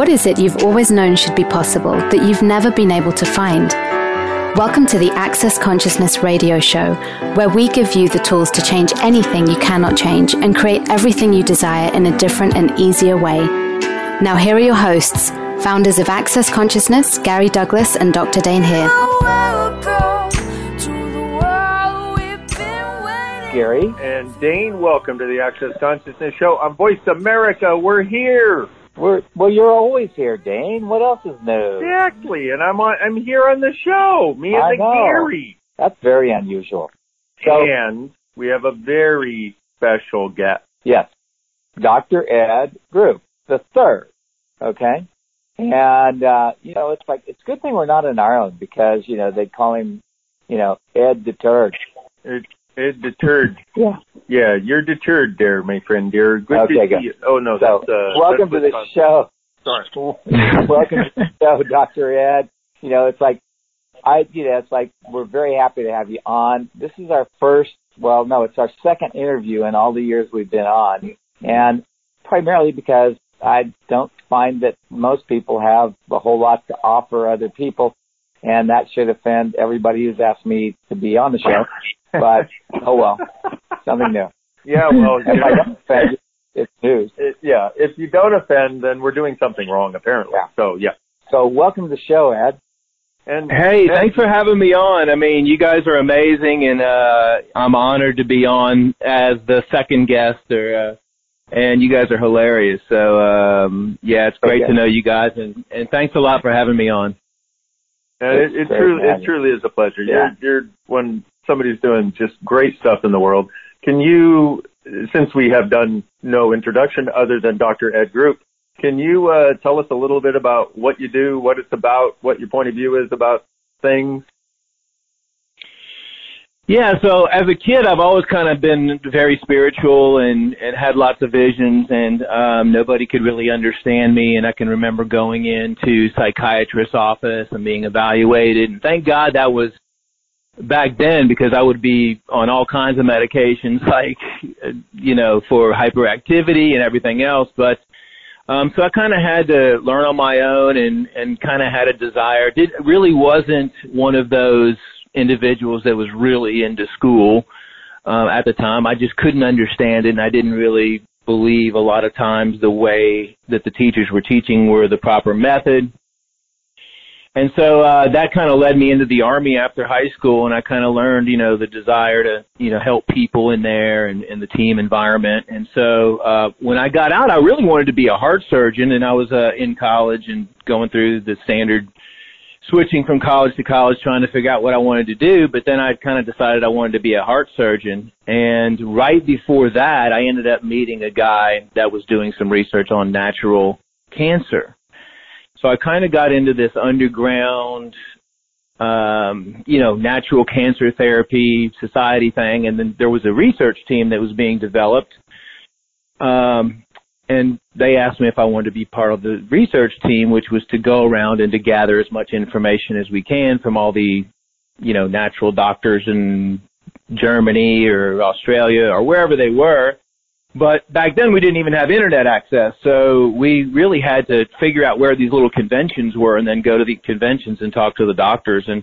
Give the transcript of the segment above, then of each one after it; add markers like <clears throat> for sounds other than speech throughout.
What is it you've always known should be possible that you've never been able to find? Welcome to the Access Consciousness radio show, where we give you the tools to change anything you cannot change and create everything you desire in a different and easier way. Now, here are your hosts, founders of Access Consciousness, Gary Douglas and Dr. Dane Heer. Gary. And Dane, welcome to the Access Consciousness Show on Voice America. We're here. We're, well, you're always here, Dane. What else is new? Exactly, and I'm on. I'm here on the show. Me and I the know. Gary. That's very unusual. So, and we have a very special guest. yes, Dr. Ed Group, the third. Okay? And, uh, you know, it's like, it's a good thing we're not in Ireland because, you know, they'd call him, you know, Ed the Turd. It, it deterred. Yeah. Yeah, you're deterred there, my friend. Dear, good Okay, to good. see you. Oh no, So, that's uh, welcome that's to the what's show. on- Sorry. <laughs> welcome to the show, Dr. Ed. You know, it's like, I, you know, it's like, we're very happy to have you on. This is our first, well, no, it's our second interview in all the years we've been on. And primarily because I don't find that most people have a whole lot to offer other people. And that should offend everybody who's asked me to be on the show. But, oh well, something new. Yeah, well, If I don't offend it's news. it, yeah. If you don't offend, then we're doing something wrong, apparently. Yeah. So yeah. So welcome to the show, Ed. And Hey, and- thanks for having me on. I mean, you guys are amazing, and uh, I'm honored to be on as the second guest. Or, uh, and you guys are hilarious. So um, yeah, it's great Okay. to know you guys, and and thanks a lot for having me on. And it, it It's truly, it valuable. truly is a pleasure. Yeah. You're, you're when somebody's doing just great stuff in the world. Can you, since we have done no introduction other than Dr. Ed Group, can you uh, tell us a little bit about what you do, what it's about, what your point of view is about things? Yeah, so as a kid, I've always kind of been very spiritual and, and had lots of visions, and um, nobody could really understand me. And I can remember going into psychiatrist's office and being evaluated. And thank God that was back then because I would be on all kinds of medications, <laughs> like uh, you know, for hyperactivity and everything else. But um, so I kind of had to learn on my own and and kind of had a desire. Did really wasn't one of those individuals that was really into school um, at the time. I just couldn't understand it, and I didn't really believe a lot of times the way that the teachers were teaching were the proper method. And so uh, that kind of led me into the army after high school, and I kind of learned, you know, the desire to, you know, help people in there and in the team environment. And so uh, when I got out, I really wanted to be a heart surgeon, and I was uh, in college and going through the standard switching from college to college trying to figure out what I wanted to do, but then I kind of decided I wanted to be a heart surgeon. And right before that, I ended up meeting a guy that was doing some research on natural cancer. So I kind of got into this underground, um, you know, natural cancer therapy society thing. And then there was a research team that was being developed. Um, and they asked me if I wanted to be part of the research team, which was to go around and to gather as much information as we can from all the, you know, natural doctors in Germany or Australia or wherever they were. But back then we didn't even have internet access, so we really had to figure out where these little conventions were and then go to the conventions and talk to the doctors. And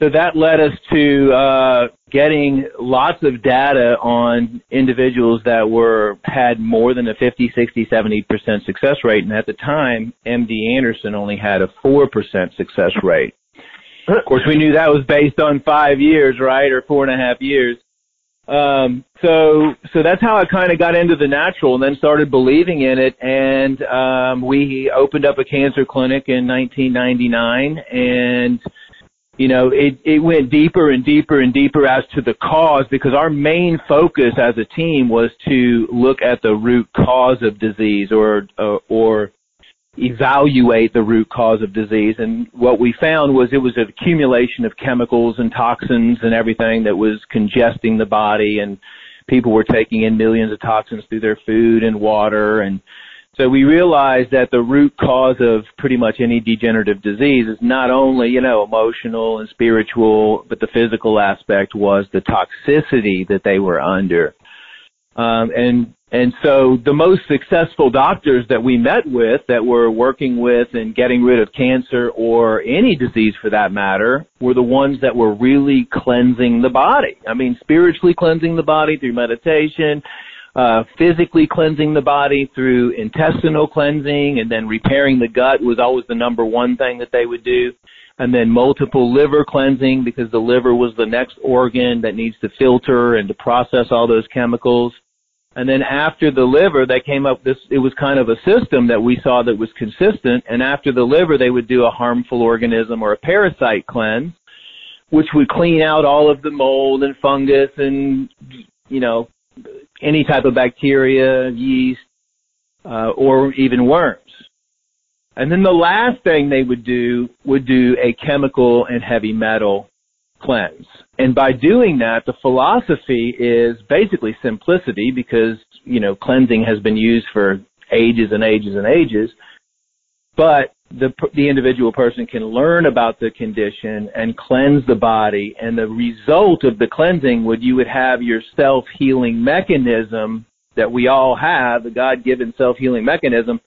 so that led us to uh, getting lots of data on individuals that were had more than a 50, 60, 70 percent success rate, and at the time, MD Anderson only had a four percent success rate. Of course, we knew that was based on five years, right, or four and a half years. Um, so, so that's how I kind of got into the natural, and then started believing in it. And um, we opened up a cancer clinic in 1999, and you know, it, it went deeper and deeper and deeper as to the cause because our main focus as a team was to look at the root cause of disease or, or, or evaluate the root cause of disease. And what we found was it was an accumulation of chemicals and toxins and everything that was congesting the body and people were taking in millions of toxins through their food and water and so we realized that the root cause of pretty much any degenerative disease is not only, you know, emotional and spiritual, but the physical aspect was the toxicity that they were under. Um, and And so the most successful doctors that we met with that were working with and getting rid of cancer or any disease for that matter were the ones that were really cleansing the body. I mean, spiritually cleansing the body through meditation, uh, physically cleansing the body through intestinal cleansing and then repairing the gut was always the number one thing that they would do. And then multiple liver cleansing because the liver was the next organ that needs to filter and to process all those chemicals. And then after the liver, they came up this, it was kind of a system that we saw that was consistent. And after the liver, they would do a harmful organism or a parasite cleanse, which would clean out all of the mold and fungus and, you know, any type of bacteria, yeast, uh, or even worms. And then the last thing they would do would do a chemical and heavy metal cleanse. And by doing that, the philosophy is basically simplicity because, you know, cleansing has been used for ages and ages and ages. But the, the individual person can learn about the condition and cleanse the body. And the result of the cleansing would you would have your self-healing mechanism that we all have, the God-given self-healing mechanism,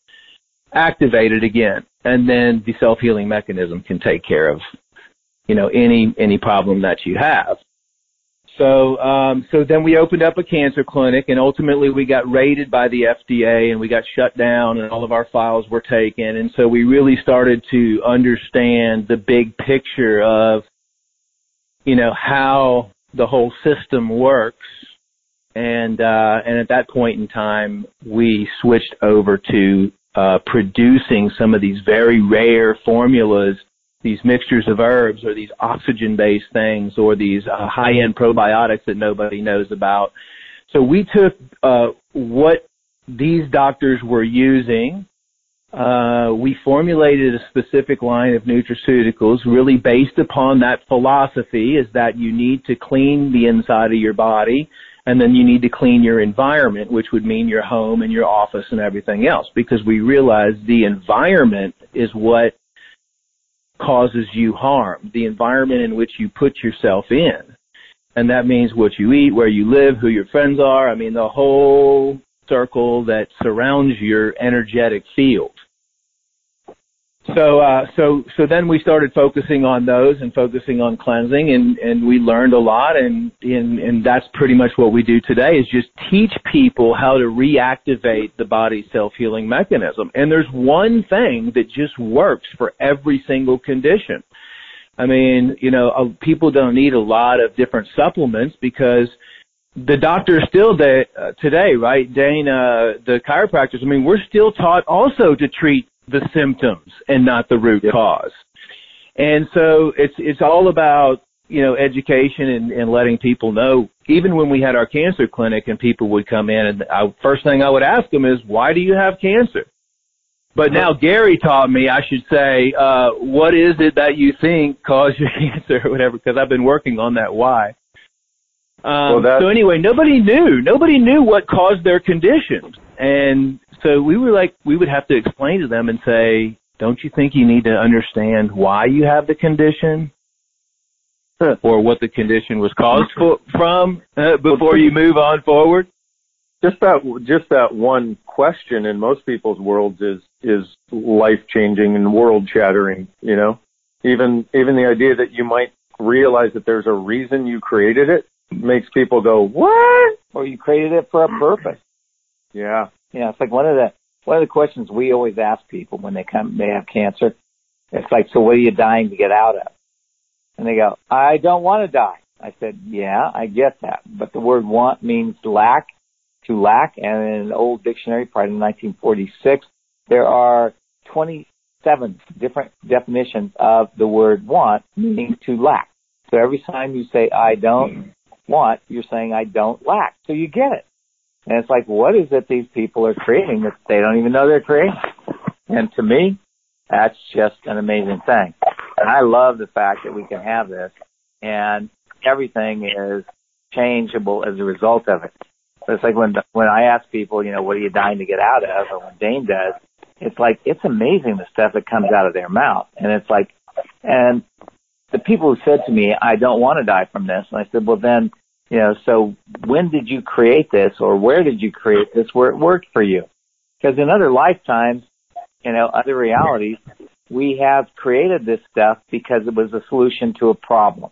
activated again. And then the self-healing mechanism can take care of you know, any, any problem that you have. So, um, so then we opened up a cancer clinic and ultimately we got raided by the FDA and we got shut down and all of our files were taken. And so we really started to understand the big picture of, you know, how the whole system works. And, uh, and at that point in time, we switched over to, uh, producing some of these very rare formulas these mixtures of herbs or these oxygen based things or these uh, high end probiotics that nobody knows about. So we took uh, what these doctors were using. Uh, we formulated a specific line of nutraceuticals really based upon that philosophy is that you need to clean the inside of your body and then you need to clean your environment, which would mean your home and your office and everything else because we realize the environment is what causes you harm, the environment in which you put yourself in. And that means what you eat, where you live, who your friends are. I mean, the whole circle that surrounds your energetic field. So, uh, so, so then we started focusing on those and focusing on cleansing and, and we learned a lot and, and, and that's pretty much what we do today is just teach people how to reactivate the body's self-healing mechanism. And there's one thing that just works for every single condition. I mean, you know, uh, people don't need a lot of different supplements because the doctors still de- uh, today, right? Dane, uh, the chiropractors, I mean, we're still taught also to treat the symptoms and not the root cause. And so it's it's all about you know education and, and letting people know. Even when we had our cancer clinic and people would come in, and I, first thing I would ask them is, "Why do you have cancer?" But now Gary taught me I should say, uh, "What is it that you think caused your <laughs> cancer or whatever?" Because I've been working on that why. Um, well, so anyway, nobody knew. Nobody knew what caused their conditions, and so we were like, we would have to explain to them and say, don't you think you need to understand why you have the condition? or what the condition was caused for, from uh, before you move on forward? Just that, just that one question in most people's worlds is is life changing and world shattering. You know, even even the idea that you might realize that there's a reason you created it makes people go, "What?" Or you created it for a purpose. Yeah, yeah, it's like one of the one of the questions we always ask people when they come they have cancer. It's like, so what are you dying to get out of? And they go, I don't want to die. I said, yeah, I get that. But the word want means lack, to lack. And in an old dictionary, probably in 1946, there are 27 different definitions of the word want, meaning to lack. So every time you say, I don't want, you're saying, I don't lack. So you get it. And it's like, what is it these people are creating that they don't even know they're creating? And to me, that's just an amazing thing. And I love the fact that we can have this and everything is changeable as a result of it. So it's like when, when I ask people, you know, what are you dying to get out of? Or when Dane does, it's like, it's amazing the stuff that comes out of their mouth. And it's like, and the people who said to me, I don't want to die from this. And I said, well, then You know, so when did you create this or where did you create this where it worked for you? Because in other lifetimes, you know, other realities, we have created this stuff because it was a solution to a problem.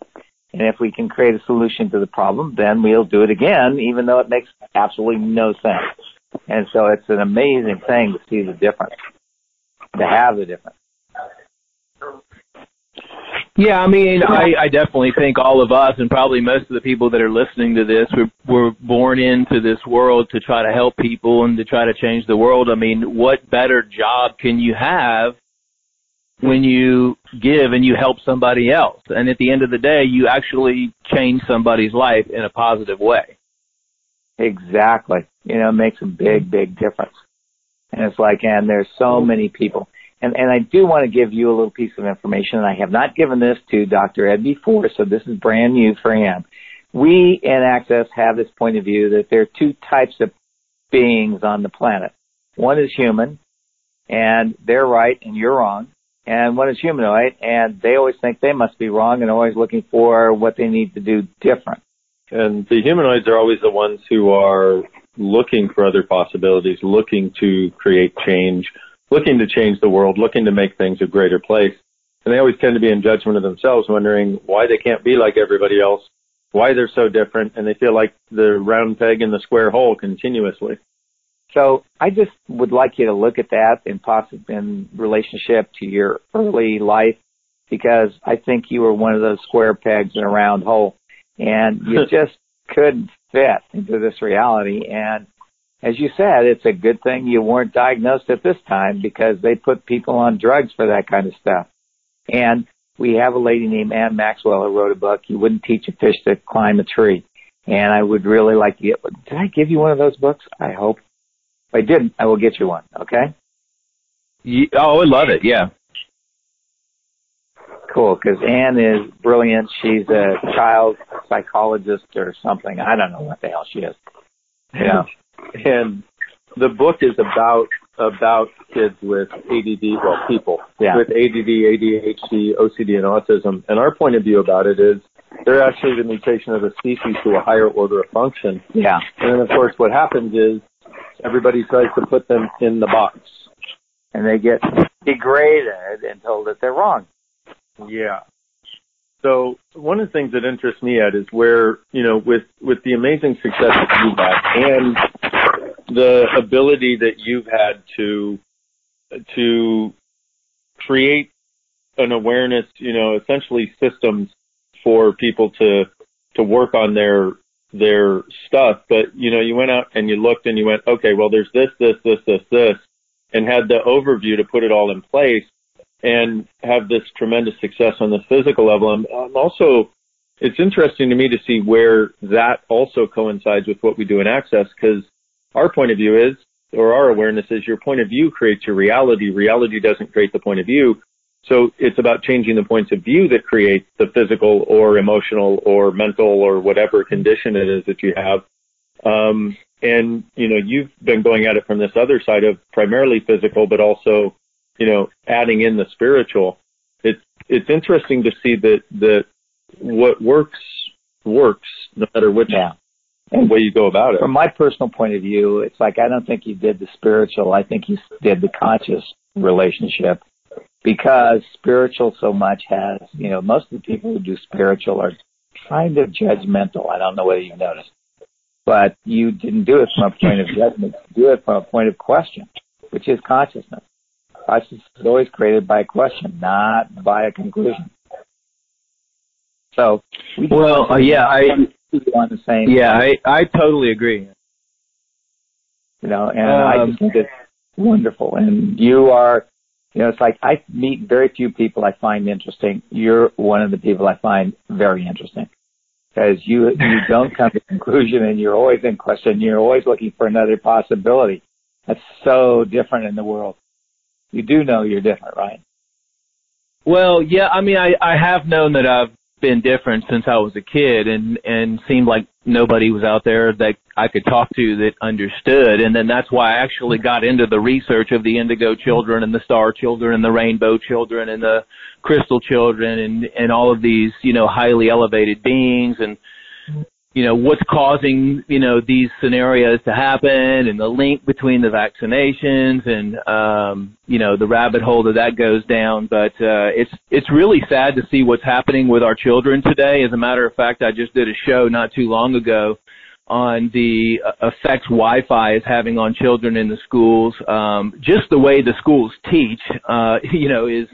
And if we can create a solution to the problem, then we'll do it again, even though it makes absolutely no sense. And so it's an amazing thing to see the difference, to have the difference. Yeah, I mean, I, I definitely think all of us and probably most of the people that are listening to this were, were born into this world to try to help people and to try to change the world. I mean, what better job can you have when you give and you help somebody else? And at the end of the day, you actually change somebody's life in a positive way. Exactly. You know, it makes a big, big difference. And it's like, and there's so many people and, and I do want to give you a little piece of information, and I have not given this to Dr. Ed before, so this is brand new for him. We in Access have this point of view that there are two types of beings on the planet. One is human, and they're right and you're wrong. And one is humanoid, and they always think they must be wrong and always looking for what they need to do different. And the humanoids are always the ones who are looking for other possibilities, looking to create change, looking to change the world, looking to make things a greater place. And they always tend to be in judgment of themselves, wondering why they can't be like everybody else, why they're so different, and they feel like the round peg in the square hole continuously. So I just would like you to look at that in possible in relationship to your early life, because I think you were one of those square pegs in a round hole, and you <laughs> just couldn't fit into this reality. And as you said, it's a good thing you weren't diagnosed at this time because they put people on drugs for that kind of stuff. And we have a lady named Anne Maxwell who wrote a book, You Wouldn't Teach a Fish to Climb a Tree. And I would really like to get, did I give you one of those books? I hope. If I didn't, I will get you one, okay? Yeah, oh, I love it, yeah. Cool, because Anne is brilliant. She's a child psychologist or something. I don't know what the hell she is. Yeah. <laughs> and the book is about about kids with ADD, well, people yeah. with ADD, ADHD, OCD, and autism. And our point of view about it is they're actually the mutation of a species to a higher order of function. Yeah. And then, of course, what happens is everybody tries to put them in the box. And they get degraded and told that they're wrong. Yeah. So one of the things that interests me, Ed, is where, you know, with, with the amazing success that you've had and the ability that you've had to, to create an awareness, you know, essentially systems for people to, to work on their, their stuff. But, you know, you went out and you looked and you went, okay, well, there's this, this, this, this, this, and had the overview to put it all in place and have this tremendous success on the physical level. I'm, I'm also, it's interesting to me to see where that also coincides with what we do in Access because our point of view is, or our awareness is your point of view creates your reality. Reality doesn't create the point of view. So it's about changing the points of view that create the physical or emotional or mental or whatever condition it is that you have. Um, and, you know, you've been going at it from this other side of primarily physical, but also you know, adding in the spiritual, it's it's interesting to see that that what works works no matter which yeah. Way you go about it. From my personal point of view, it's like I don't think you did the spiritual. I think you did the conscious relationship because spiritual so much has, you know, most of the people who do spiritual are kind of judgmental. I don't know whether you've noticed, but you didn't do it from a point of judgment. You do it from a point of question, which is consciousness. Consciousness is always created by a question, not by a conclusion. So, we well, uh, yeah, I on the same. Yeah, I I totally agree. You know, and um, I just think it's wonderful. And you are, you know, it's like I meet very few people I find interesting. You're one of the people I find very interesting because you you don't come to a conclusion and you're always in question. You're always looking for another possibility. That's so different in the world you do know you're different, right? Well, yeah, I mean, I, I have known that I've been different since I was a kid and, and seemed like nobody was out there that I could talk to that understood. And then that's why I actually got into the research of the indigo children and the star children and the rainbow children and the crystal children and, and all of these, you know, highly elevated beings. And you know, what's causing, you know, these scenarios to happen and the link between the vaccinations and, um, you know, the rabbit hole that that goes down. But, uh, it's, it's really sad to see what's happening with our children today. As a matter of fact, I just did a show not too long ago on the effects Wi-Fi is having on children in the schools. Um, just the way the schools teach, uh, <laughs> you know, is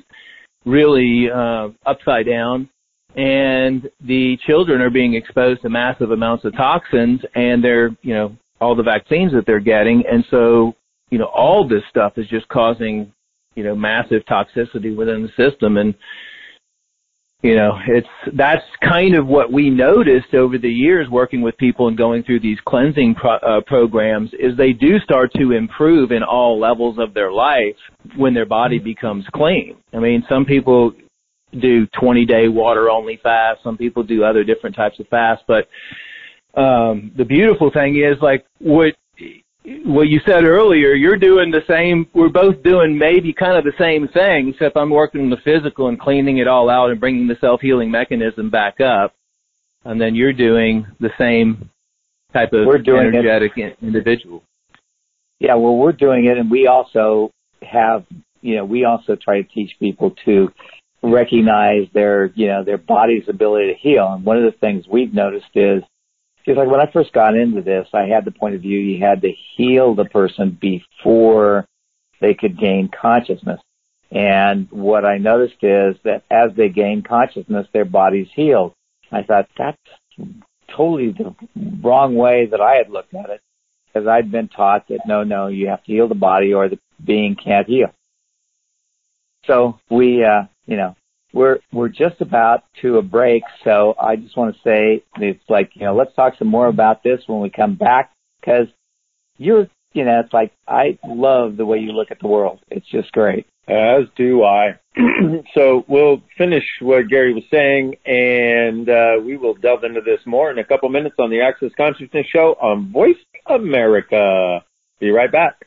really, uh, upside down and the children are being exposed to massive amounts of toxins and they're, you know, all the vaccines that they're getting. And so, you know, all this stuff is just causing, you know, massive toxicity within the system. And, you know, it's, that's kind of what we noticed over the years working with people and going through these cleansing pro- uh, programs is they do start to improve in all levels of their life when their body becomes clean. I mean, some people do 20 day water only fast. Some people do other different types of fast, but um, the beautiful thing is like what what you said earlier. You're doing the same. We're both doing maybe kind of the same thing, except I'm working on the physical and cleaning it all out and bringing the self healing mechanism back up, and then you're doing the same type of we're doing energetic it. individual. Yeah, well, we're doing it, and we also have, you know, we also try to teach people to recognize their, you know, their body's ability to heal. And one of the things we've noticed is, because like when I first got into this, I had the point of view you had to heal the person before they could gain consciousness. And what I noticed is that as they gain consciousness, their body's healed. I thought that's totally the wrong way that I had looked at it because I'd been taught that no, no, you have to heal the body or the being can't heal. So we, uh, you know, we're we're just about to a break, so I just want to say it's like you know, let's talk some more about this when we come back because you're you know, it's like I love the way you look at the world. It's just great. As do I. <clears throat> so we'll finish what Gary was saying, and uh, we will delve into this more in a couple minutes on the Access Consciousness Show on Voice America. Be right back.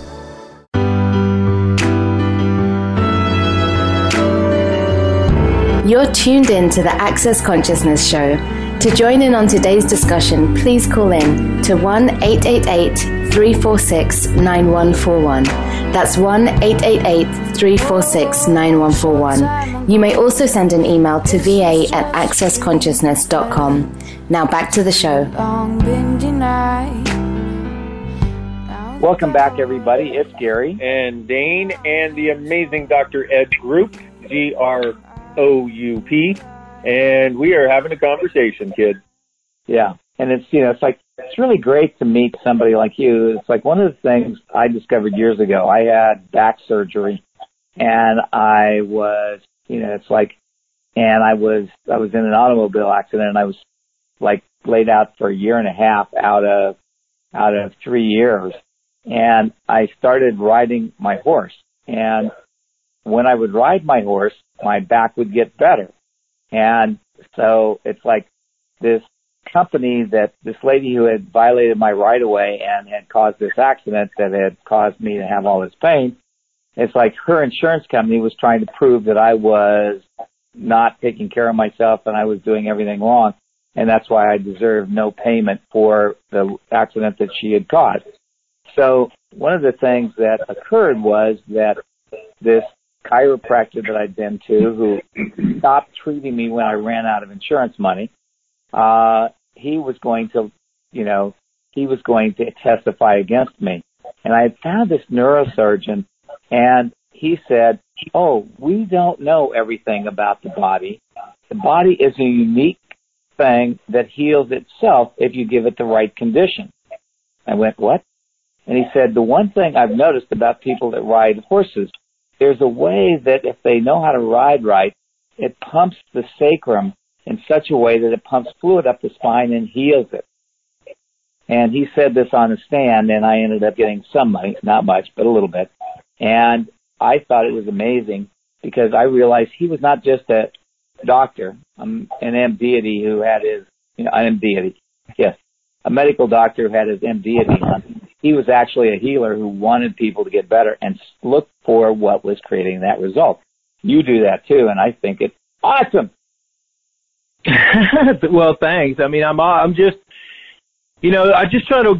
You're tuned in to the Access Consciousness Show. To join in on today's discussion, please call in to 1 888 346 9141. That's 1 888 346 9141. You may also send an email to va at accessconsciousness.com. Now back to the show. Welcome back, everybody. It's Gary. And Dane and the amazing Dr. Ed Group, G R O U P. And we are having a conversation, kid. Yeah. And it's, you know, it's like it's really great to meet somebody like you. It's like one of the things I discovered years ago. I had back surgery and I was, you know, it's like, and I was, I was in an automobile accident and I was like laid out for a year and a half out of, out of three years. And I started riding my horse and when I would ride my horse, my back would get better. And so it's like this company that this lady who had violated my right of way and had caused this accident that had caused me to have all this pain. It's like her insurance company was trying to prove that I was not taking care of myself and I was doing everything wrong. And that's why I deserved no payment for the accident that she had caused. So one of the things that occurred was that this chiropractor that I'd been to who stopped treating me when I ran out of insurance money uh, he was going to, you know, he was going to testify against me. And I had found this neurosurgeon and he said, Oh, we don't know everything about the body. The body is a unique thing that heals itself if you give it the right condition. I went, what? And he said, the one thing I've noticed about people that ride horses, there's a way that if they know how to ride right, it pumps the sacrum in such a way that it pumps fluid up the spine and heals it. And he said this on a stand, and I ended up getting some money, not much, but a little bit. And I thought it was amazing because I realized he was not just a doctor, um, an MD who had his, you know, an MD yes, a medical doctor who had his MD on. He was actually a healer who wanted people to get better and look for what was creating that result. You do that too, and I think it's awesome. <laughs> well, thanks. I mean, I'm I'm just you know, I just try to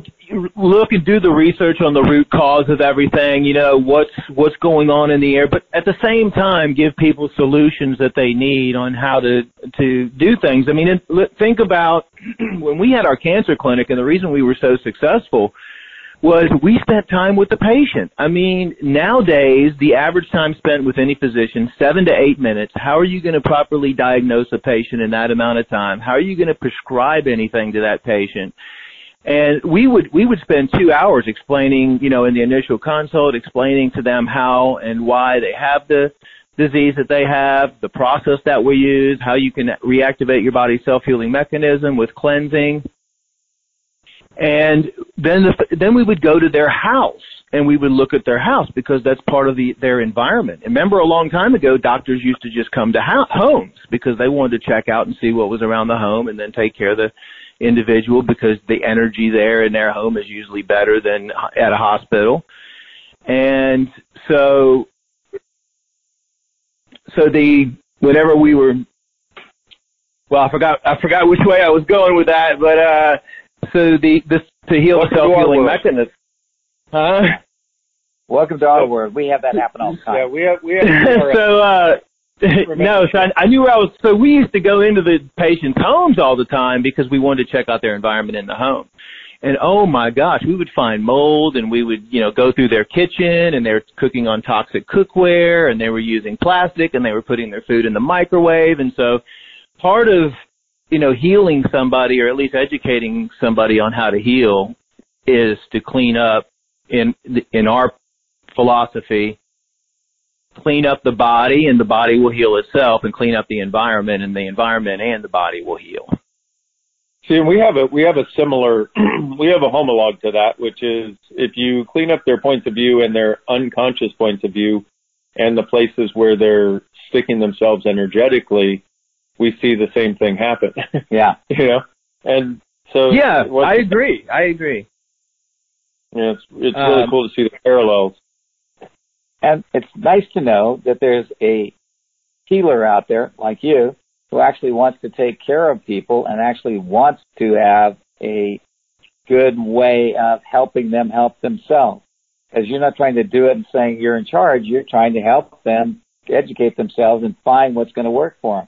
look and do the research on the root cause of everything, you know, what's what's going on in the air, but at the same time give people solutions that they need on how to to do things. I mean, think about <clears throat> when we had our cancer clinic and the reason we were so successful was we spent time with the patient. I mean, nowadays, the average time spent with any physician, seven to eight minutes. How are you going to properly diagnose a patient in that amount of time? How are you going to prescribe anything to that patient? And we would, we would spend two hours explaining, you know, in the initial consult, explaining to them how and why they have the disease that they have, the process that we use, how you can reactivate your body's self-healing mechanism with cleansing, and then the, then we would go to their house and we would look at their house because that's part of the their environment. remember, a long time ago, doctors used to just come to ho- homes because they wanted to check out and see what was around the home and then take care of the individual because the energy there in their home is usually better than at a hospital. And so, so the whenever we were, well, I forgot I forgot which way I was going with that, but uh so the this to heal Welcome self healing mechanism. Huh? Welcome to our world. We have that happen all the time. Yeah, we have we have. <laughs> so uh <laughs> no, so I, I knew I was. So we used to go into the patients' homes all the time because we wanted to check out their environment in the home. And oh my gosh, we would find mold, and we would, you know, go through their kitchen, and they're cooking on toxic cookware, and they were using plastic, and they were putting their food in the microwave, and so part of you know, healing somebody or at least educating somebody on how to heal is to clean up in in our philosophy clean up the body and the body will heal itself and clean up the environment and the environment and the body will heal. See, we have a we have a similar <clears throat> we have a homologue to that, which is if you clean up their points of view and their unconscious points of view and the places where they're sticking themselves energetically, we see the same thing happen. <laughs> Yeah. you know, and so yeah, I agree. I agree. Yeah, it's it's really um, cool to see the parallels. And it's nice to know that there's a healer out there like you who actually wants to take care of people and actually wants to have a good way of helping them help themselves. Because you're not trying to do it and saying you're in charge, you're trying to help them educate themselves and find what's going to work for them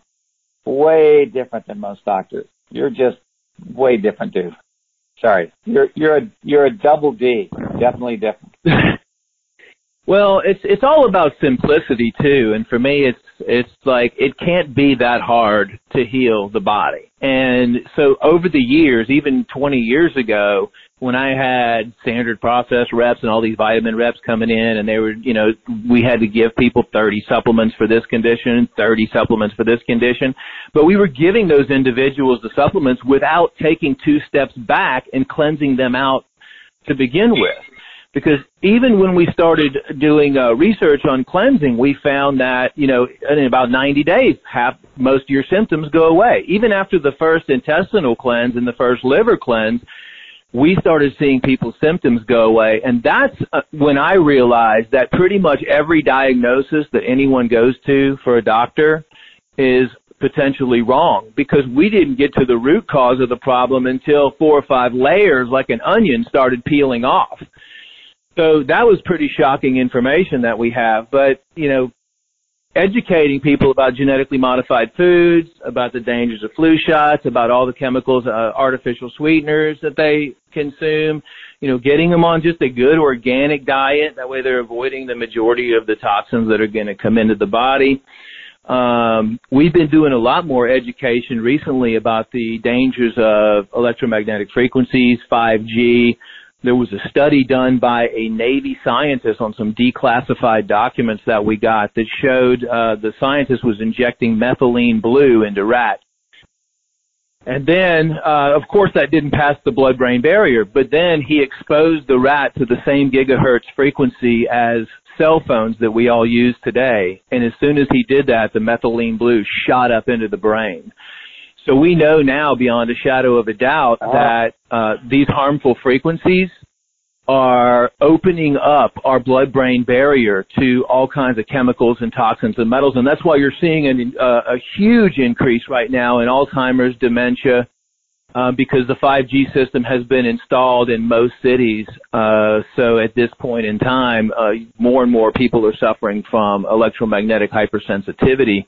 way different than most doctors. You're just way different, dude. Sorry, you're you're a you're a double D. Definitely different. <laughs> Well, it's it's all about simplicity too, and for me, it's it's like it can't be that hard to heal the body. And so over the years, even 20 years ago, when I had standard process reps and all these vitamin reps coming in, and they were, you know, we had to give people 30 supplements for this condition, 30 supplements for this condition, but we were giving those individuals the supplements without taking two steps back and cleansing them out to begin with because even when we started doing uh, research on cleansing, we found that you know in about 90 days, half most of your symptoms go away. Even after the first intestinal cleanse and the first liver cleanse, we started seeing people's symptoms go away, and that's uh, when I realized that pretty much every diagnosis that anyone goes to for a doctor is potentially wrong because we didn't get to the root cause of the problem until four or five layers like an onion started peeling off. So that was pretty shocking information that we have. But, you know, educating people about genetically modified foods, about the dangers of flu shots, about all the chemicals, uh, artificial sweeteners that they consume, you know, getting them on just a good organic diet. That way they're avoiding the majority of the toxins that are going to come into the body. Um, we've been doing a lot more education recently about the dangers of electromagnetic frequencies, 5G, there was a study done by a Navy scientist on some declassified documents that we got that showed uh, the scientist was injecting methylene blue into rats. And then, uh, of course, that didn't pass the blood-brain barrier. But then he exposed the rat to the same gigahertz frequency as cell phones that we all use today. And as soon as he did that, the methylene blue shot up into the brain. So we know now beyond a shadow of a doubt uh-huh. that uh, these harmful frequencies are opening up our blood-brain barrier to all kinds of chemicals and toxins and metals, and that's why you're seeing an, uh, a huge increase right now in Alzheimer's, dementia, uh, because the 5G system has been installed in most cities. Uh, so at this point in time, uh, more and more people are suffering from electromagnetic hypersensitivity.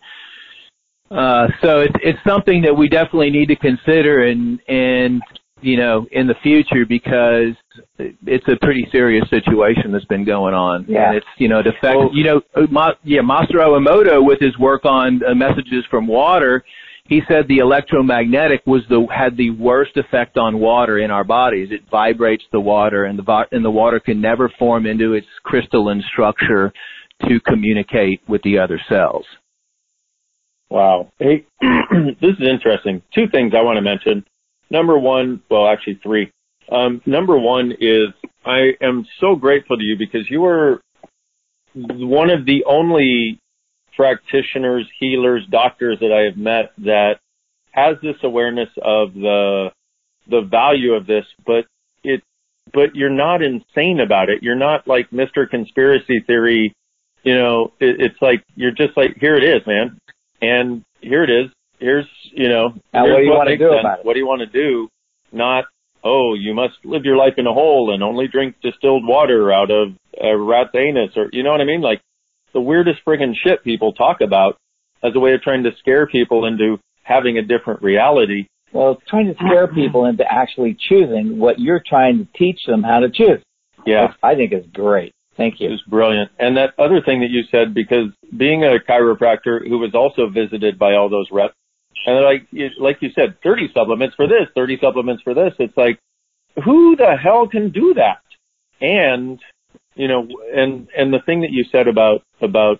Uh, so it's it's something that we definitely need to consider and and you know in the future because it's a pretty serious situation that's been going on. Yeah. And it's you know the fact well, you know Ma, yeah Masaru Emoto with his work on uh, messages from water. He said the electromagnetic was the had the worst effect on water in our bodies. It vibrates the water, and the and the water can never form into its crystalline structure to communicate with the other cells. Wow. Hey, <clears throat> this is interesting. Two things I want to mention. Number one, well, actually three. Um, number one is I am so grateful to you because you are one of the only practitioners, healers, doctors that I have met that has this awareness of the the value of this, but it but you're not insane about it. You're not like Mr. Conspiracy Theory. You know, it, it's like you're just like here it is, man and here it is. Here's you know. Now, what do you want to do sense. about it? What do you want to do? Not oh, you must live your life in a hole and only drink distilled water out of a rat's anus, or you know what I mean? Like the weirdest friggin' shit people talk about as a way of trying to scare people into having a different reality. Well, trying to scare people into actually choosing what you're trying to teach them how to choose. Yeah, Which I think is great. Thank you. It was brilliant. And that other thing that you said, because being a chiropractor who was also visited by all those reps, and like like you said, 30 supplements for this, 30 supplements for this. It's like, who the hell can do that? And you know, and and the thing that you said about about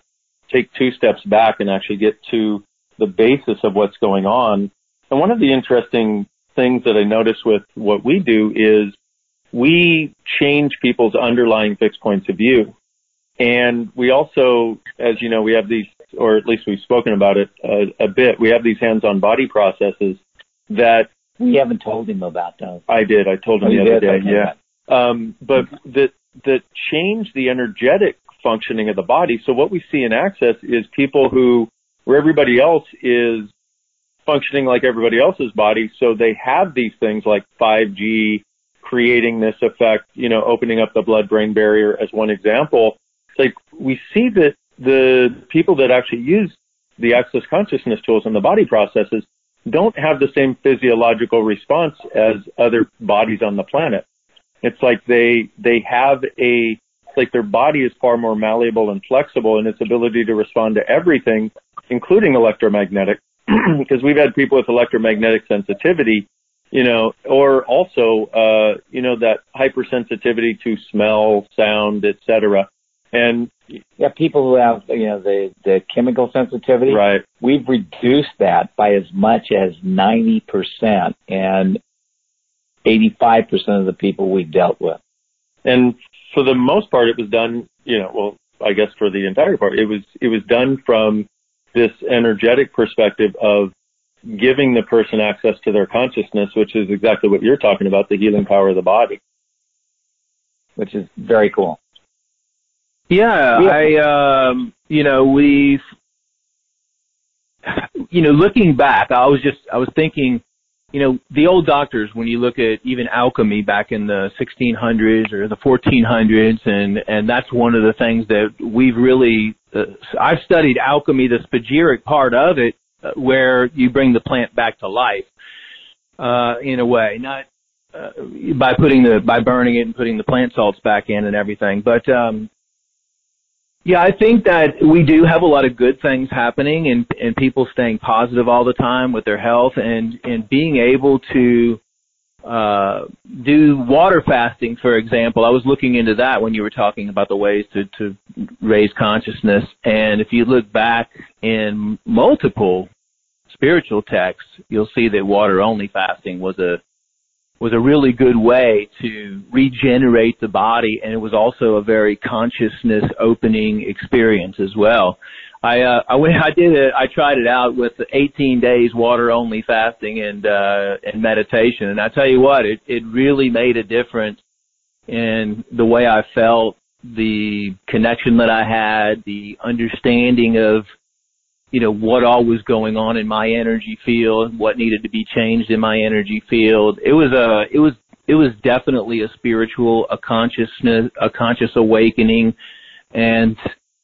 take two steps back and actually get to the basis of what's going on. And one of the interesting things that I notice with what we do is we change people's underlying fixed points of view. And we also, as you know, we have these, or at least we've spoken about it a, a bit, we have these hands-on body processes that we haven't told him about those. I did. I told him oh, the other day. Yeah. Um, but that that change the energetic functioning of the body. So what we see in Access is people who, where everybody else is functioning like everybody else's body, so they have these things like 5G, creating this effect, you know, opening up the blood-brain barrier as one example. It's like we see that the people that actually use the access consciousness tools and the body processes don't have the same physiological response as other bodies on the planet. It's like they they have a like their body is far more malleable and flexible in its ability to respond to everything, including electromagnetic, <clears throat> because we've had people with electromagnetic sensitivity, you know, or also, uh, you know, that hypersensitivity to smell, sound, etc. And yeah, people who have you know the the chemical sensitivity, right? We've reduced that by as much as ninety percent, and eighty five percent of the people we dealt with. And for the most part, it was done. You know, well, I guess for the entire part, it was it was done from this energetic perspective of giving the person access to their consciousness, which is exactly what you're talking about, the healing power of the body. Which is very cool. Yeah, yeah. I um you know, we've you know, looking back, I was just I was thinking, you know, the old doctors when you look at even alchemy back in the 1600s or the 1400s and and that's one of the things that we've really uh, I've studied alchemy the spagyric part of it where you bring the plant back to life uh in a way, not uh, by putting the by burning it and putting the plant salts back in and everything. But um yeah, I think that we do have a lot of good things happening and, and people staying positive all the time with their health and, and being able to uh, do water fasting, for example. I was looking into that when you were talking about the ways to, to raise consciousness. And if you look back in multiple spiritual texts, you'll see that water only fasting was a was a really good way to regenerate the body and it was also a very consciousness opening experience as well. I uh I went I did it I tried it out with 18 days water only fasting and uh and meditation and I tell you what it it really made a difference in the way I felt the connection that I had the understanding of you know, what all was going on in my energy field, what needed to be changed in my energy field. It was a, it was, it was definitely a spiritual, a consciousness, a conscious awakening and,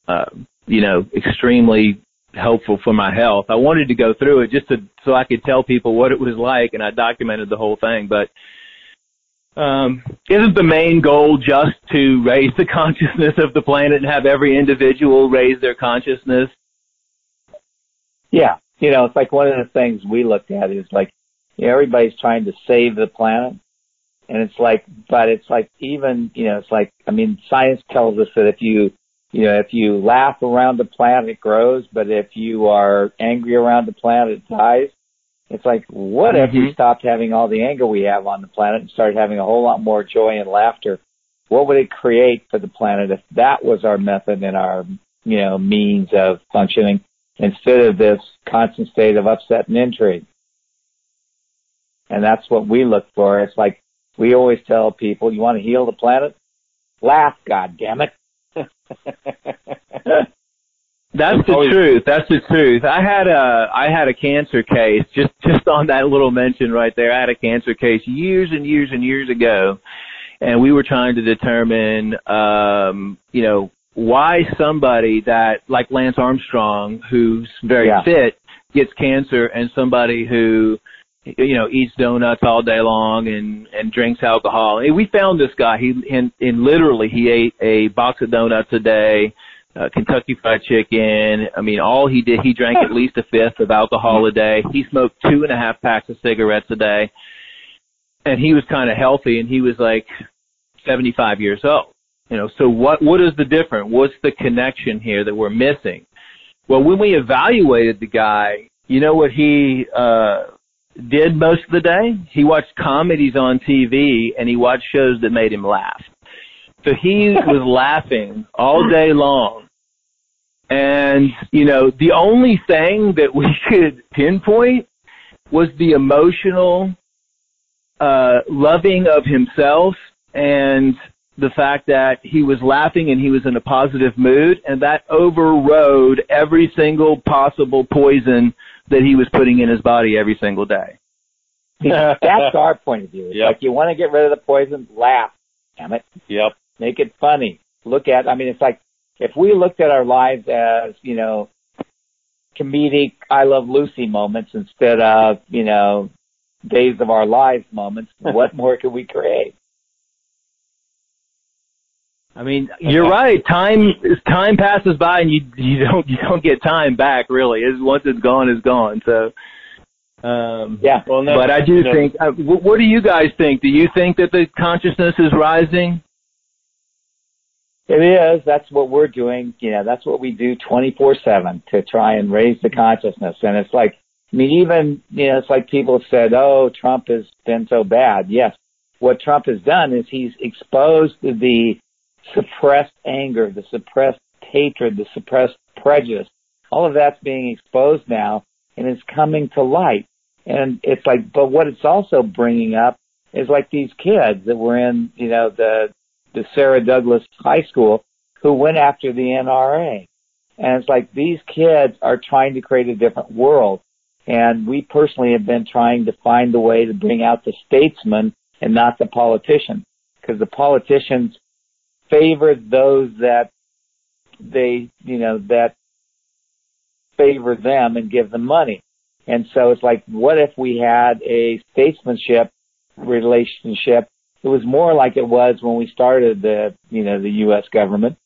uh, you know, extremely helpful for my health. I wanted to go through it just to, so I could tell people what it was like and I documented the whole thing, but, um, isn't the main goal just to raise the <laughs> consciousness of the planet and have every individual raise their consciousness? Yeah, you know, it's like one of the things we looked at is like, you know, everybody's trying to save the planet, and it's like, but it's like even, you know, it's like, I mean, science tells us that if you, you know, if you laugh around the planet, it grows, but if you are angry around the planet, it dies. It's like, what mm-hmm. if we mm-hmm. stopped having all the anger we have on the planet and started having a whole lot more joy and laughter? What would it create for the planet if that was our method and our, you know, means of functioning? Instead of this constant state of upset and intrigue. And that's what we look for. It's like we always tell people, you want to heal the planet? Laugh, God damn it. <laughs> That's the truth. That's the truth. I had a I had a cancer case just just on that little mention right there. I had a cancer case years and years and years ago, and we were trying to determine, um, you know, why somebody that like Lance Armstrong, who's very yeah. fit, gets cancer, and somebody who you know eats donuts all day long and and drinks alcohol. And we found this guy. He and, and literally he ate a box of donuts a day. Uh, Kentucky Fried Chicken. I mean, all he did, he drank at least a fifth of alcohol a day. He smoked two and a half packs of cigarettes a day, and he was kind of healthy. And he was like 75 years old. You know, so what what is the difference? What's the connection here that we're missing? Well, when we evaluated the guy, you know what he uh did most of the day? He watched comedies on TV and he watched shows that made him laugh. So he <laughs> was laughing all day long. And, you know, the only thing that we <laughs> could pinpoint was the emotional uh loving of himself and the fact that he was laughing and he was in a positive mood, and that overrode every single possible poison that he was putting in his body every single day. <laughs> That's our point of view. It's yep. Like you want to get rid of the poison, laugh. Damn it. Yep. Make it funny. Look at. I mean, it's like if we looked at our lives as you know comedic I Love Lucy moments instead of you know days of our lives moments, <laughs> what more could we create? I mean, <laughs> you're right. Time time passes by, and you you don't you don't get time back. Really, it's, once it's gone, it's gone. So, um, yeah. Well, no, but I do no. think. Uh, what do you guys think? Do you think that the consciousness is rising? It is. That's what we're doing. You know, that's what we do 24/7 to try and raise the consciousness. And it's like, I mean, even you know, it's like people have said, "Oh, Trump has been so bad." Yes, what Trump has done is he's exposed the suppressed anger, the suppressed hatred, the suppressed prejudice. All of that's being exposed now and it's coming to light. And it's like, but what it's also bringing up is like these kids that were in, you know, the, the Sarah Douglas High School who went after the NRA. And it's like these kids are trying to create a different world. And we personally have been trying to find a way to bring out the statesman and not the politician. Because the politicians favor those that they, you know, that favor them and give them money. And so it's like, what if we had a statesmanship relationship? It was more like it was when we started the, you know, the U.S. government,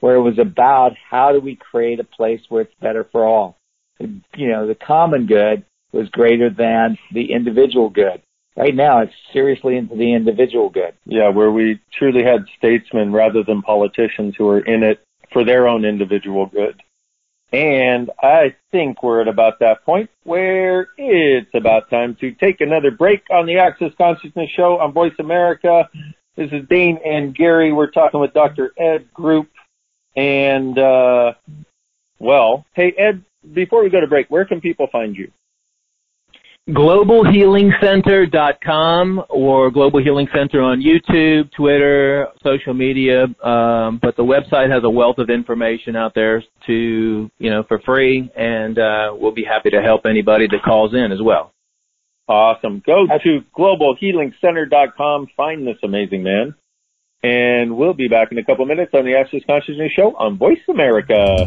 where it was about how do we create a place where it's better for all. You know, the common good was greater than the individual good. Right now, it's seriously into the individual good. Yeah, where we truly had statesmen rather than politicians who are in it for their own individual good. And I think we're at about that point where it's about time to take another break on the Access Consciousness Show on Voice America. This is Dane and Gary. We're talking with Dr. Ed Group. And, uh, well, hey, Ed, before we go to break, where can people find you? globalhealingcenter.com or Global Healing Center on YouTube, Twitter, social media. Um, but the website has a wealth of information out there to, you know, for free, and uh, we'll be happy to help anybody that calls in as well. Awesome. Go to globalhealingcenter.com, find this amazing man, and we'll be back in a couple minutes on the Access Consciousness Show on Voice America.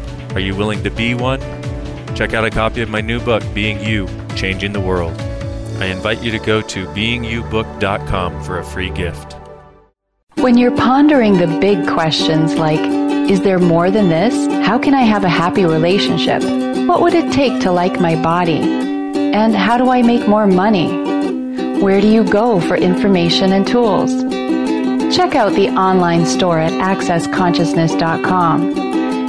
Are you willing to be one? Check out a copy of my new book, Being You Changing the World. I invite you to go to beingyoubook.com for a free gift. When you're pondering the big questions like, is there more than this? How can I have a happy relationship? What would it take to like my body? And how do I make more money? Where do you go for information and tools? Check out the online store at accessconsciousness.com.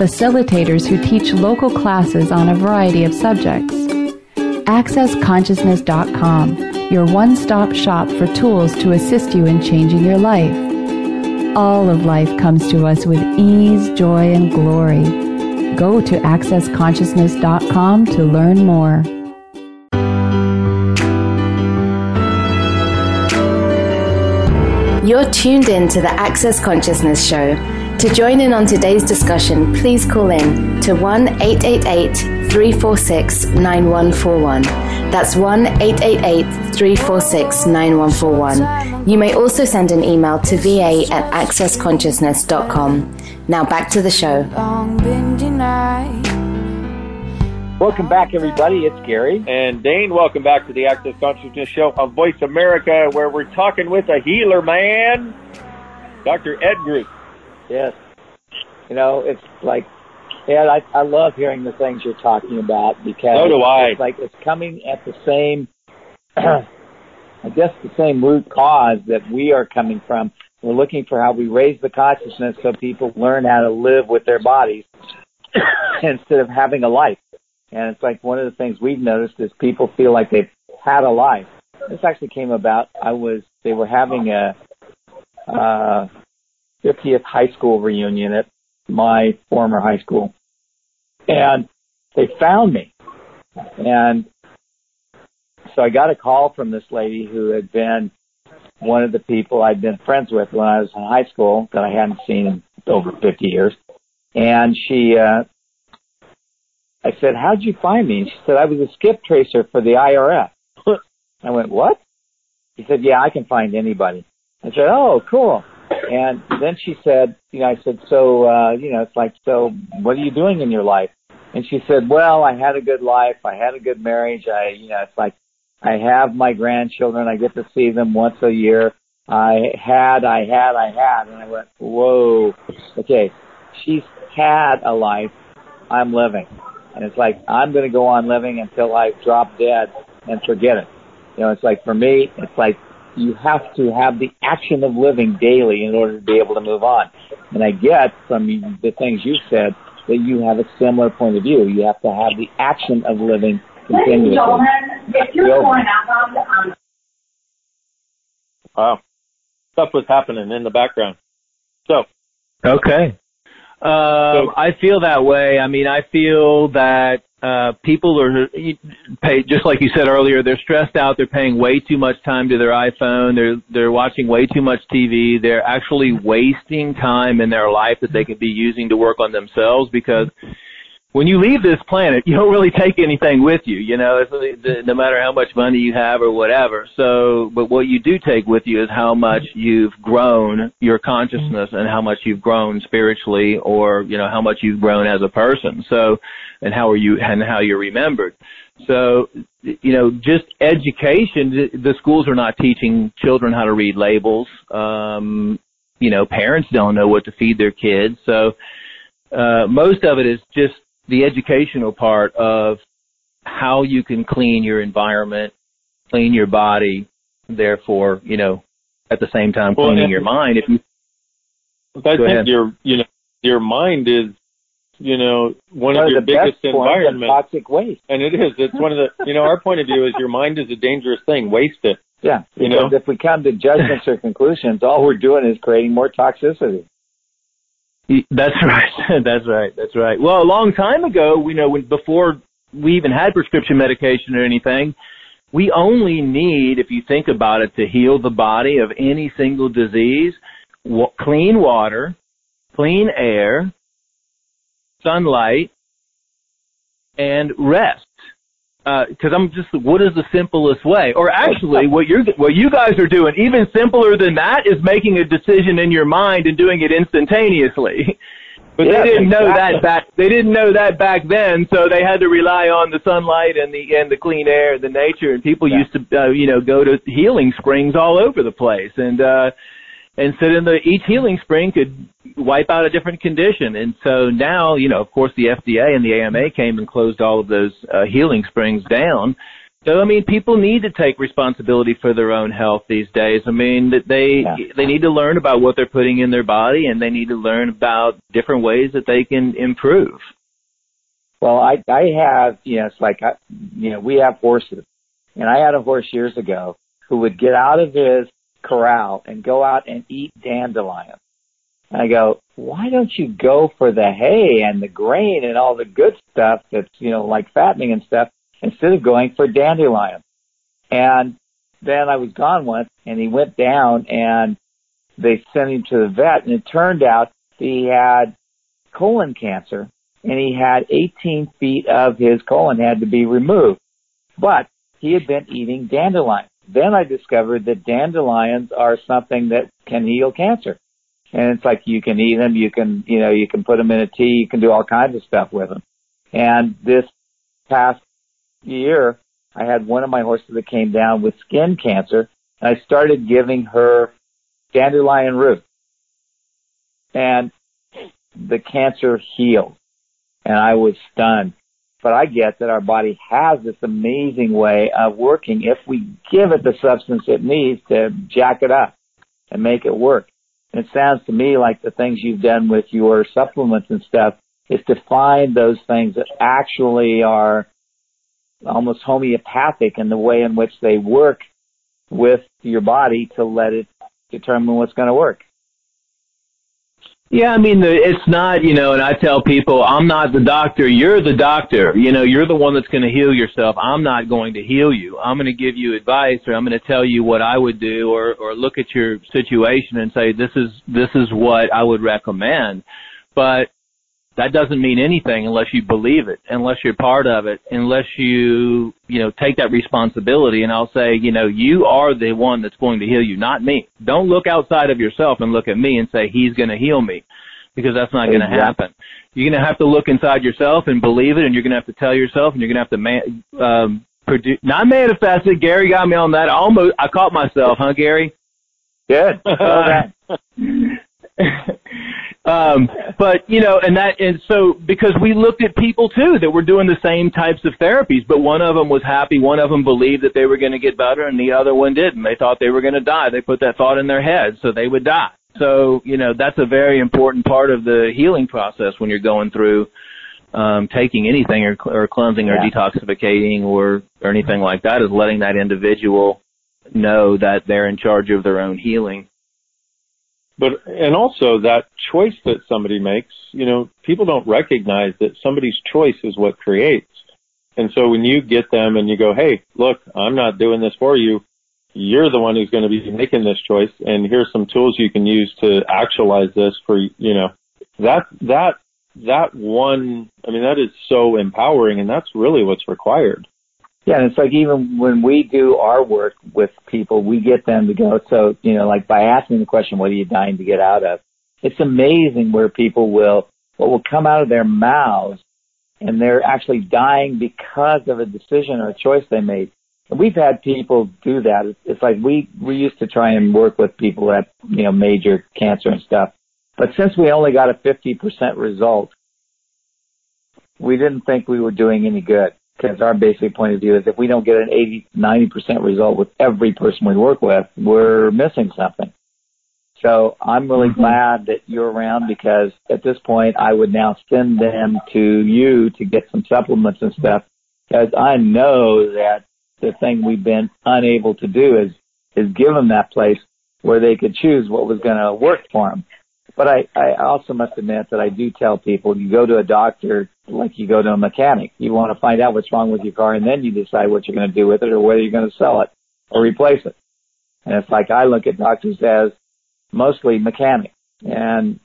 facilitators who teach local classes on a variety of subjects. AccessConsciousness.com, your one stop shop for tools to assist you in changing your life. All of life comes to us with ease, joy, and glory. Go to AccessConsciousness.com to learn more. You're tuned in to the Access Consciousness Show to join in on today's discussion, please call in to 1 888 346 9141. That's 1 888 346 9141. You may also send an email to va at accessconsciousness.com. Now back to the show. Welcome back, everybody. It's Gary. And Dane, welcome back to the Access Consciousness Show on Voice America, where we're talking with a healer man, Dr. Ed Group. Yes. You know, it's like, yeah, I, I love hearing the things you're talking about because so do I. it's like it's coming at the same, <clears throat> I guess, the same root cause that we are coming from. We're looking for how we raise the consciousness so people learn how to live with their bodies <coughs> instead of having a life. And it's like one of the things we've noticed is people feel like they've had a life. This actually came about. I was they were having a uh, 50th high school reunion at my former high school, and they found me. And so I got a call from this lady who had been one of the people I'd been friends with when I was in high school that I hadn't seen in over 50 years. And she uh, I said, how'd you find me? And she said, I was a skip tracer for the IRS. <laughs> I went, what? He said, yeah, I can find anybody. I said, oh, cool. And then she said, you know, I said, so, uh, you know, it's like, so what are you doing in your life? And she said, well, I had a good life. I had a good marriage. I, you know, it's like, I have my grandchildren. I get to see them once a year. I had, I had, I had. And I went, whoa, okay. She's had a life. I'm living. And it's like, I'm going to go on living until I drop dead and forget it. You know, it's like for me, it's like you have to have the action of living daily in order to be able to move on. And I get from the things you said that you have a similar point of view. You have to have the action of living continuously. if you're going out, Wow. Stuff was happening in the background. So. Okay. Um, I feel that way. I mean, I feel that uh, people are pay, just like you said earlier. They're stressed out. They're paying way too much time to their iPhone. They're they're watching way too much TV. They're actually wasting time in their life that they could be using to work on themselves because when you leave this planet, you don't really take anything with you. You know, no matter how much money you have or whatever. So, but what you do take with you is how much you've grown your consciousness and how much you've grown spiritually, or you know, how much you've grown as a person. So, and how are you and how you're remembered. So, you know, just education. The schools are not teaching children how to read labels. Um, you know, parents don't know what to feed their kids. So, uh, most of it is just the educational part of how you can clean your environment, clean your body, therefore, you know, at the same time cleaning well, your mind. If you, I think ahead. your, you know, your mind is, you know, one, one of, of your biggest environments. Toxic waste. And it is. It's one of the, you know, our point of view is your mind is a dangerous thing. Waste it. Yeah. You know, if we come to judgments or conclusions, all we're doing is creating more toxicity. That's <laughs> right. That's right. That's right. Well, a long time ago, we know when before we even had prescription medication or anything, we only need, if you think about it, to heal the body of any single disease, clean water, clean air, sunlight, and rest because uh, I'm just what is the simplest way? Or actually, what you're what you guys are doing, even simpler than that, is making a decision in your mind and doing it instantaneously. <laughs> But yeah, they didn't know that back. They didn't know that back then, so they had to rely on the sunlight and the and the clean air, and the nature. And people yeah. used to, uh, you know, go to healing springs all over the place. And uh, and so then the each healing spring could wipe out a different condition. And so now, you know, of course, the FDA and the AMA came and closed all of those uh, healing springs down. So I mean, people need to take responsibility for their own health these days. I mean, they yeah. they need to learn about what they're putting in their body, and they need to learn about different ways that they can improve. Well, I I have you know it's like I, you know we have horses, and I had a horse years ago who would get out of his corral and go out and eat dandelion. And I go, why don't you go for the hay and the grain and all the good stuff that's, you know, like fattening and stuff instead of going for dandelion? And then I was gone once and he went down and they sent him to the vet and it turned out he had colon cancer and he had 18 feet of his colon had to be removed. But he had been eating dandelion. Then I discovered that dandelions are something that can heal cancer. And it's like you can eat them, you can, you know, you can put them in a tea, you can do all kinds of stuff with them. And this past year, I had one of my horses that came down with skin cancer, and I started giving her dandelion root. And the cancer healed. And I was stunned. But I get that our body has this amazing way of working if we give it the substance it needs to jack it up and make it work. And it sounds to me like the things you've done with your supplements and stuff is to find those things that actually are almost homeopathic in the way in which they work with your body to let it determine what's going to work. Yeah, I mean, it's not, you know, and I tell people, I'm not the doctor. You're the doctor. You know, you're the one that's going to heal yourself. I'm not going to heal you. I'm going to give you advice or I'm going to tell you what I would do or, or look at your situation and say, this is, this is what I would recommend. But that doesn't mean anything unless you believe it, unless you're part of it, unless you, you know, take that responsibility. And I'll say, you know, you are the one that's going to heal you, not me. Don't look outside of yourself and look at me and say, he's going to heal me because that's not going to happen. You're going to have to look inside yourself and believe it. And you're going to have to tell yourself and you're going to have to man, um, produce, not manifest it. Gary got me on that. I almost, I caught myself, huh, Gary? Good. <laughs> <laughs> um, but you know, and that, and so because we looked at people too that were doing the same types of therapies, but one of them was happy, one of them believed that they were going to get better, and the other one didn't. They thought they were going to die. They put that thought in their head, so they would die. So you know, that's a very important part of the healing process when you're going through um, taking anything or, or cleansing or Yeah. detoxificating or or anything like that is letting that individual know that they're in charge of their own healing. But and also that choice that somebody makes you know people don't recognize that somebody's choice is what creates. And so when you get them and you go hey look i'm not doing this for you you're the one who's going to be making this choice. And here's some tools you can use to actualize this for you know that that that one i mean that is so empowering and that's really what's required Yeah, and it's like even when we do our work with people, we get them to go, so, you know, like by asking the question, what are you dying to get out of? It's amazing where people will, what will come out of their mouths and they're actually dying because of a decision or a choice they made. And we've had people do that. It's- like we, we used to try and work with people that, you know, major cancer and stuff. But since we only got a 50% result, we didn't think we were doing any good because our basic point of view is if we don't get an 80, 90% result with every person we work with, we're missing something. So I'm really mm-hmm. glad that you're around because at this point I would now send them to you to get some supplements and stuff because I know that the thing we've been unable to do is, is give them that place where they could choose what was going to work for them. But I, I also must admit that I do tell people you go to a doctor like you go to a mechanic. You want to find out what's wrong with your car and then you decide what you're going to do with it or whether you're going to sell it or replace it. And it's like I look at doctors as mostly mechanics and,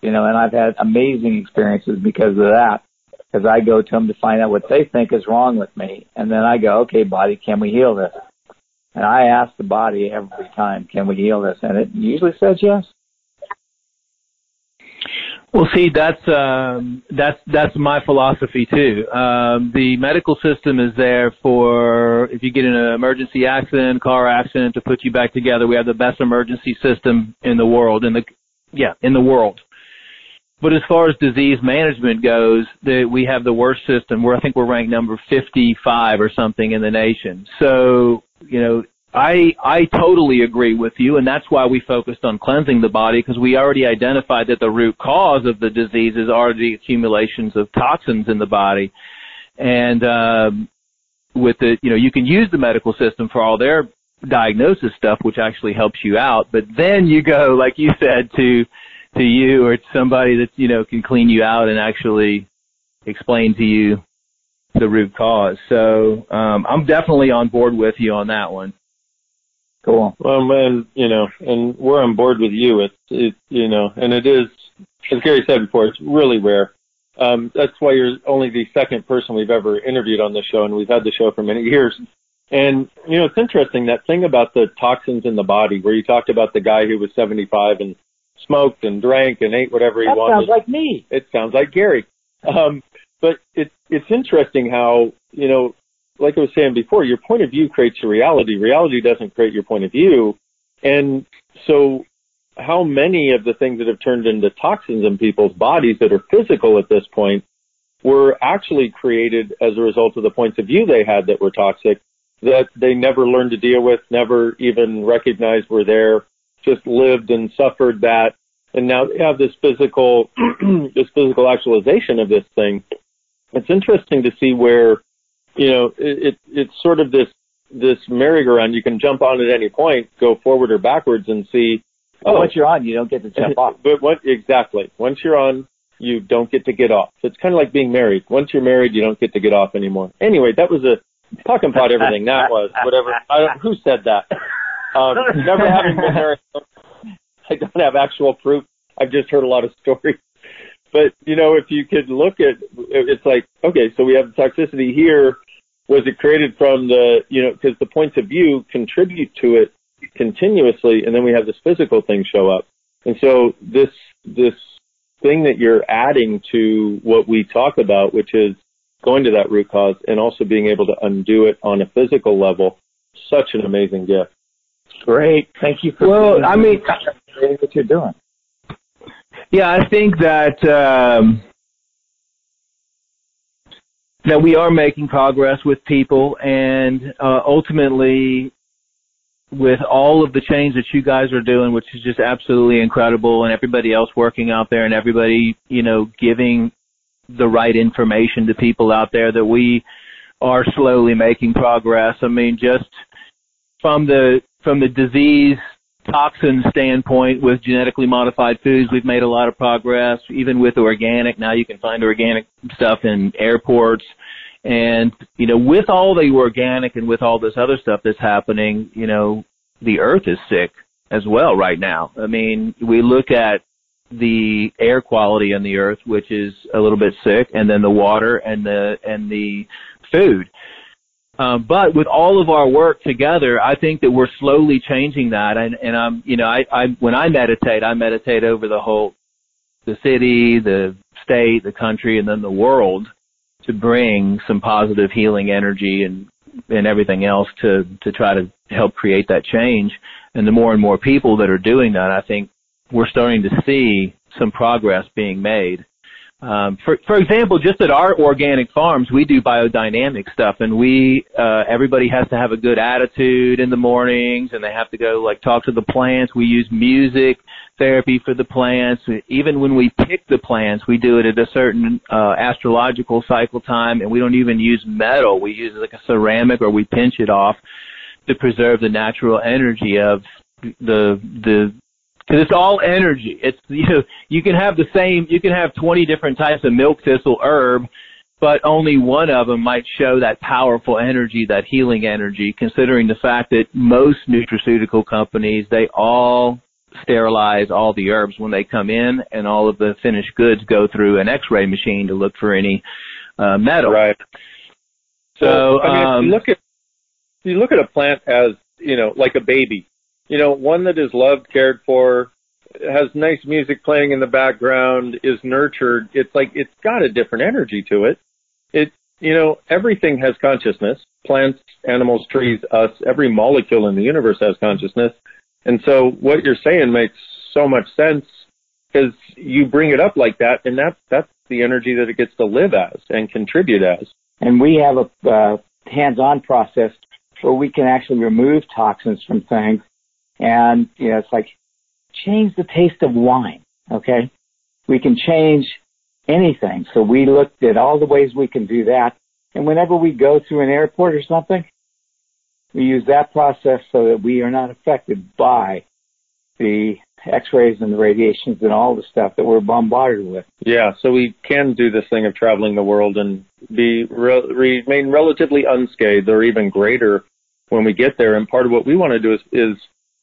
you know, and I've had amazing experiences because of that. Because I go to them to find out what they think is wrong with me. And then I go, okay, body, can we heal this? And I ask the body every time, can we heal this? And it usually says yes. Well, see, that's um, that's that's my philosophy too. Um, the medical system is there for if you get in an emergency accident, car accident, to put you back together. We have the best emergency system in the world, in the yeah, in the world. But as far as disease management goes, the, we have the worst system. Where I think we're ranked number 55 or something in the nation. So you know, I I totally agree with you, and that's why we focused on cleansing the body because we already identified that the root cause of the diseases are the accumulations of toxins in the body, and um, with the you know you can use the medical system for all their diagnosis stuff, which actually helps you out, but then you go like you said to to you or to somebody that you know can clean you out and actually explain to you the root cause. So um, I'm definitely on board with you on that one. Cool. Well, and you know, and we're on board with you. It's it, you know, and it is, as Gary said before, it's really rare. Um, that's why you're only the second person we've ever interviewed on the show, and we've had the show for many years. And you know, it's interesting that thing about the toxins in the body, where you talked about the guy who was 75 and smoked and drank and ate whatever he wanted. That wanted. sounds like me. it sounds like Gary. Um, but it, it's interesting how, you know, like I was saying before, your point of view creates your reality. Reality doesn't create your point of view. And so how many of the things that have turned into toxins in people's bodies that are physical at this point were actually created as a result of the points of view they had that were toxic that they never learned to deal with, never even recognized were there, just lived and suffered that. And now they have this physical, <clears throat> this physical actualization of this thing. It's interesting to see where, you know, it, it it's sort of this, this merry-go-round. You can jump on at any point, go forward or backwards and see, oh, once you're on, you don't get to jump off. <laughs> but what, exactly. Once you're on, you don't get to get off. So it's kind of like being married. Once you're married, you don't get to get off anymore. Anyway, that was a talking about everything that was whatever. I don't, who said that? Um, never having been married, I don't have actual proof. I've just heard a lot of stories. But you know, if you could look at, it's like okay, so we have the toxicity here. Was it created from the you know because the points of view contribute to it continuously, and then we have this physical thing show up. And so this this thing that you're adding to what we talk about, which is going to that root cause and also being able to undo it on a physical level, such an amazing gift. Great. Thank you for Well, I mean, what you're doing. Yeah, I think that um, that we are making progress with people, and uh, ultimately, with all of the change that you guys are doing, which is just absolutely incredible, and everybody else working out there, and everybody you know giving the right information to people out there, that we are slowly making progress. I mean, just from the from the disease toxin standpoint with genetically modified foods, we've made a lot of progress. Even with organic, now you can find organic stuff in airports. And, you know, with all the organic and with all this other stuff that's happening, you know, the earth is sick as well right now. I mean, we look at the air quality on the earth, which is a little bit sick, and then the water and the, and the food. Um, but with all of our work together, I think that we're slowly changing that. And, and I'm, you know, I, I, when I meditate, I meditate over the whole, the city, the state, the country, and then the world to bring some positive healing energy and, and everything else to, to try to help create that change. And the more and more people that are doing that, I think we're starting to see some progress being made. Um, for for example, just at our organic farms, we do biodynamic stuff, and we uh, everybody has to have a good attitude in the mornings, and they have to go like talk to the plants. We use music therapy for the plants. Even when we pick the plants, we do it at a certain uh, astrological cycle time, and we don't even use metal. We use like a ceramic, or we pinch it off to preserve the natural energy of the the because it's all energy. It's <laughs> you know you can have the same you can have 20 different types of milk thistle herb, but only one of them might show that powerful energy, that healing energy. Considering the fact that most nutraceutical companies they all sterilize all the herbs when they come in, and all of the finished goods go through an X-ray machine to look for any uh, metal. Right. So, I mean, um, if you look at you look at a plant as you know, like a baby, you know, one that is loved, cared for, has nice music playing in the background, is nurtured. It's like it's got a different energy to it. It, you know, everything has consciousness. Plants, animals, trees, us, every molecule in the universe has consciousness. And so what you're saying makes so much sense because you bring it up like that, and that that's the energy that it gets to live as and contribute as. And we have a uh, hands-on process where we can actually remove toxins from things and, you know, it's like change the taste of wine. Okay. We can change anything. So we looked at all the ways we can do that. And whenever we go through an airport or something, we use that process so that we are not affected by the x-rays and the radiations and all the stuff that we're bombarded with. Yeah, so we can do this thing of traveling the world and be re- remain relatively unscathed or even greater when we get there. And part of what we want to do is, is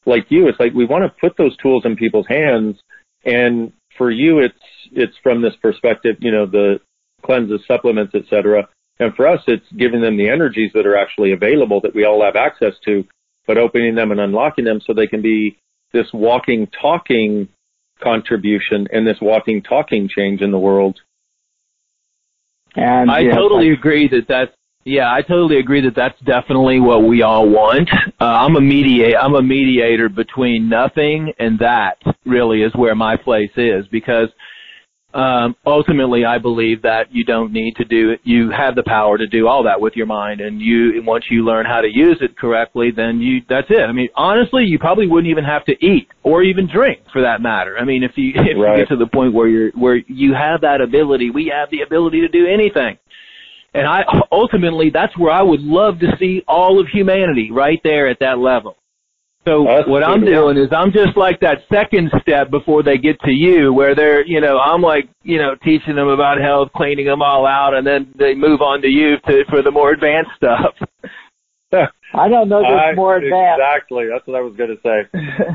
like you, it's like we want to put those tools in people's hands. And for you, it's it's from this perspective, you know, the cleanses, supplements, etc. And for us, it's giving them the energies that are actually available that we all have access to, but opening them and unlocking them so they can be this walking, talking contribution and this walking, talking change in the world. And I yeah, totally like- agree that that's yeah, I totally agree that that's definitely what we all want. Uh, I'm a mediate. I'm a mediator between nothing and that. Really, is where my place is because um, ultimately, I believe that you don't need to do it. You have the power to do all that with your mind, and you once you learn how to use it correctly, then you that's it. I mean, honestly, you probably wouldn't even have to eat or even drink for that matter. I mean, if you <laughs> if Right. you get to the point where you're where you have that ability, we have the ability to do anything. And I ultimately that's where I would love to see all of humanity right there at that level. So That's what I'm doing is I'm just like that second step before they get to you, where they're, you know, I'm like, you know, teaching them about health, cleaning them all out, and then they move on to you to for the more advanced <laughs> stuff. I don't know. There's I- more advanced. Exactly. That's what I was going to say.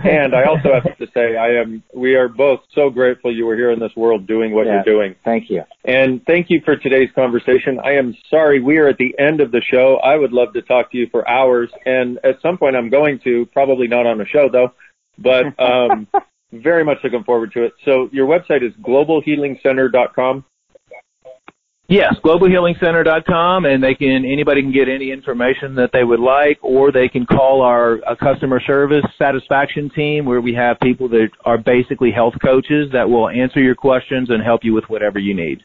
and I also have to say, I am. We are both so grateful you were here in this world doing what Yeah. you're doing. Thank you. And thank you for today's conversation. I am sorry we are at the end of the show. I would love to talk to you for hours, and at some point I'm going to. Probably not on a show though, but um, <laughs> very much looking forward to it. So your website is globalhealingcenter.com. Yes, globalhealingcenter.com, and they can anybody can get any information that they would like, or they can call our uh, customer service satisfaction team, where we have people that are basically health coaches that will answer your questions and help you with whatever you need.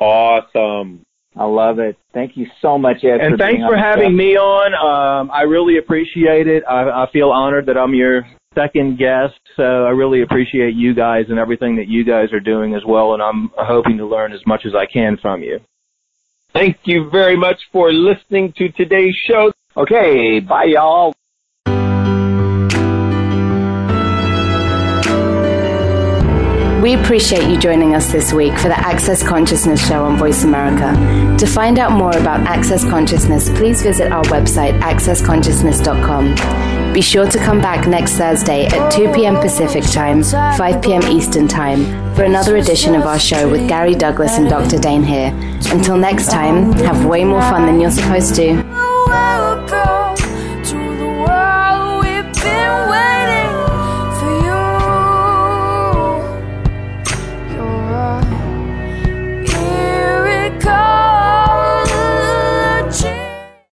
Awesome. I love it. Thank you so much, Ed. And for thanks being for the having show. me on. Um, I really appreciate it. I, I feel honored that I'm your second guest. So I really appreciate you guys and everything that you guys are doing as well. And I'm hoping to learn as much as I can from you. Thank you very much for listening to today's show. Okay, bye, y'all. We appreciate you joining us this week for the Access Consciousness Show on Voice America. To find out more about Access Consciousness, please visit our website, accessconsciousness.com. Be sure to come back next Thursday at 2 p.m. Pacific Time, 5 p.m. Eastern Time, for another edition of our show with Gary Douglas and Dr. Dane Heer. Until next time, have way more fun than you're supposed to.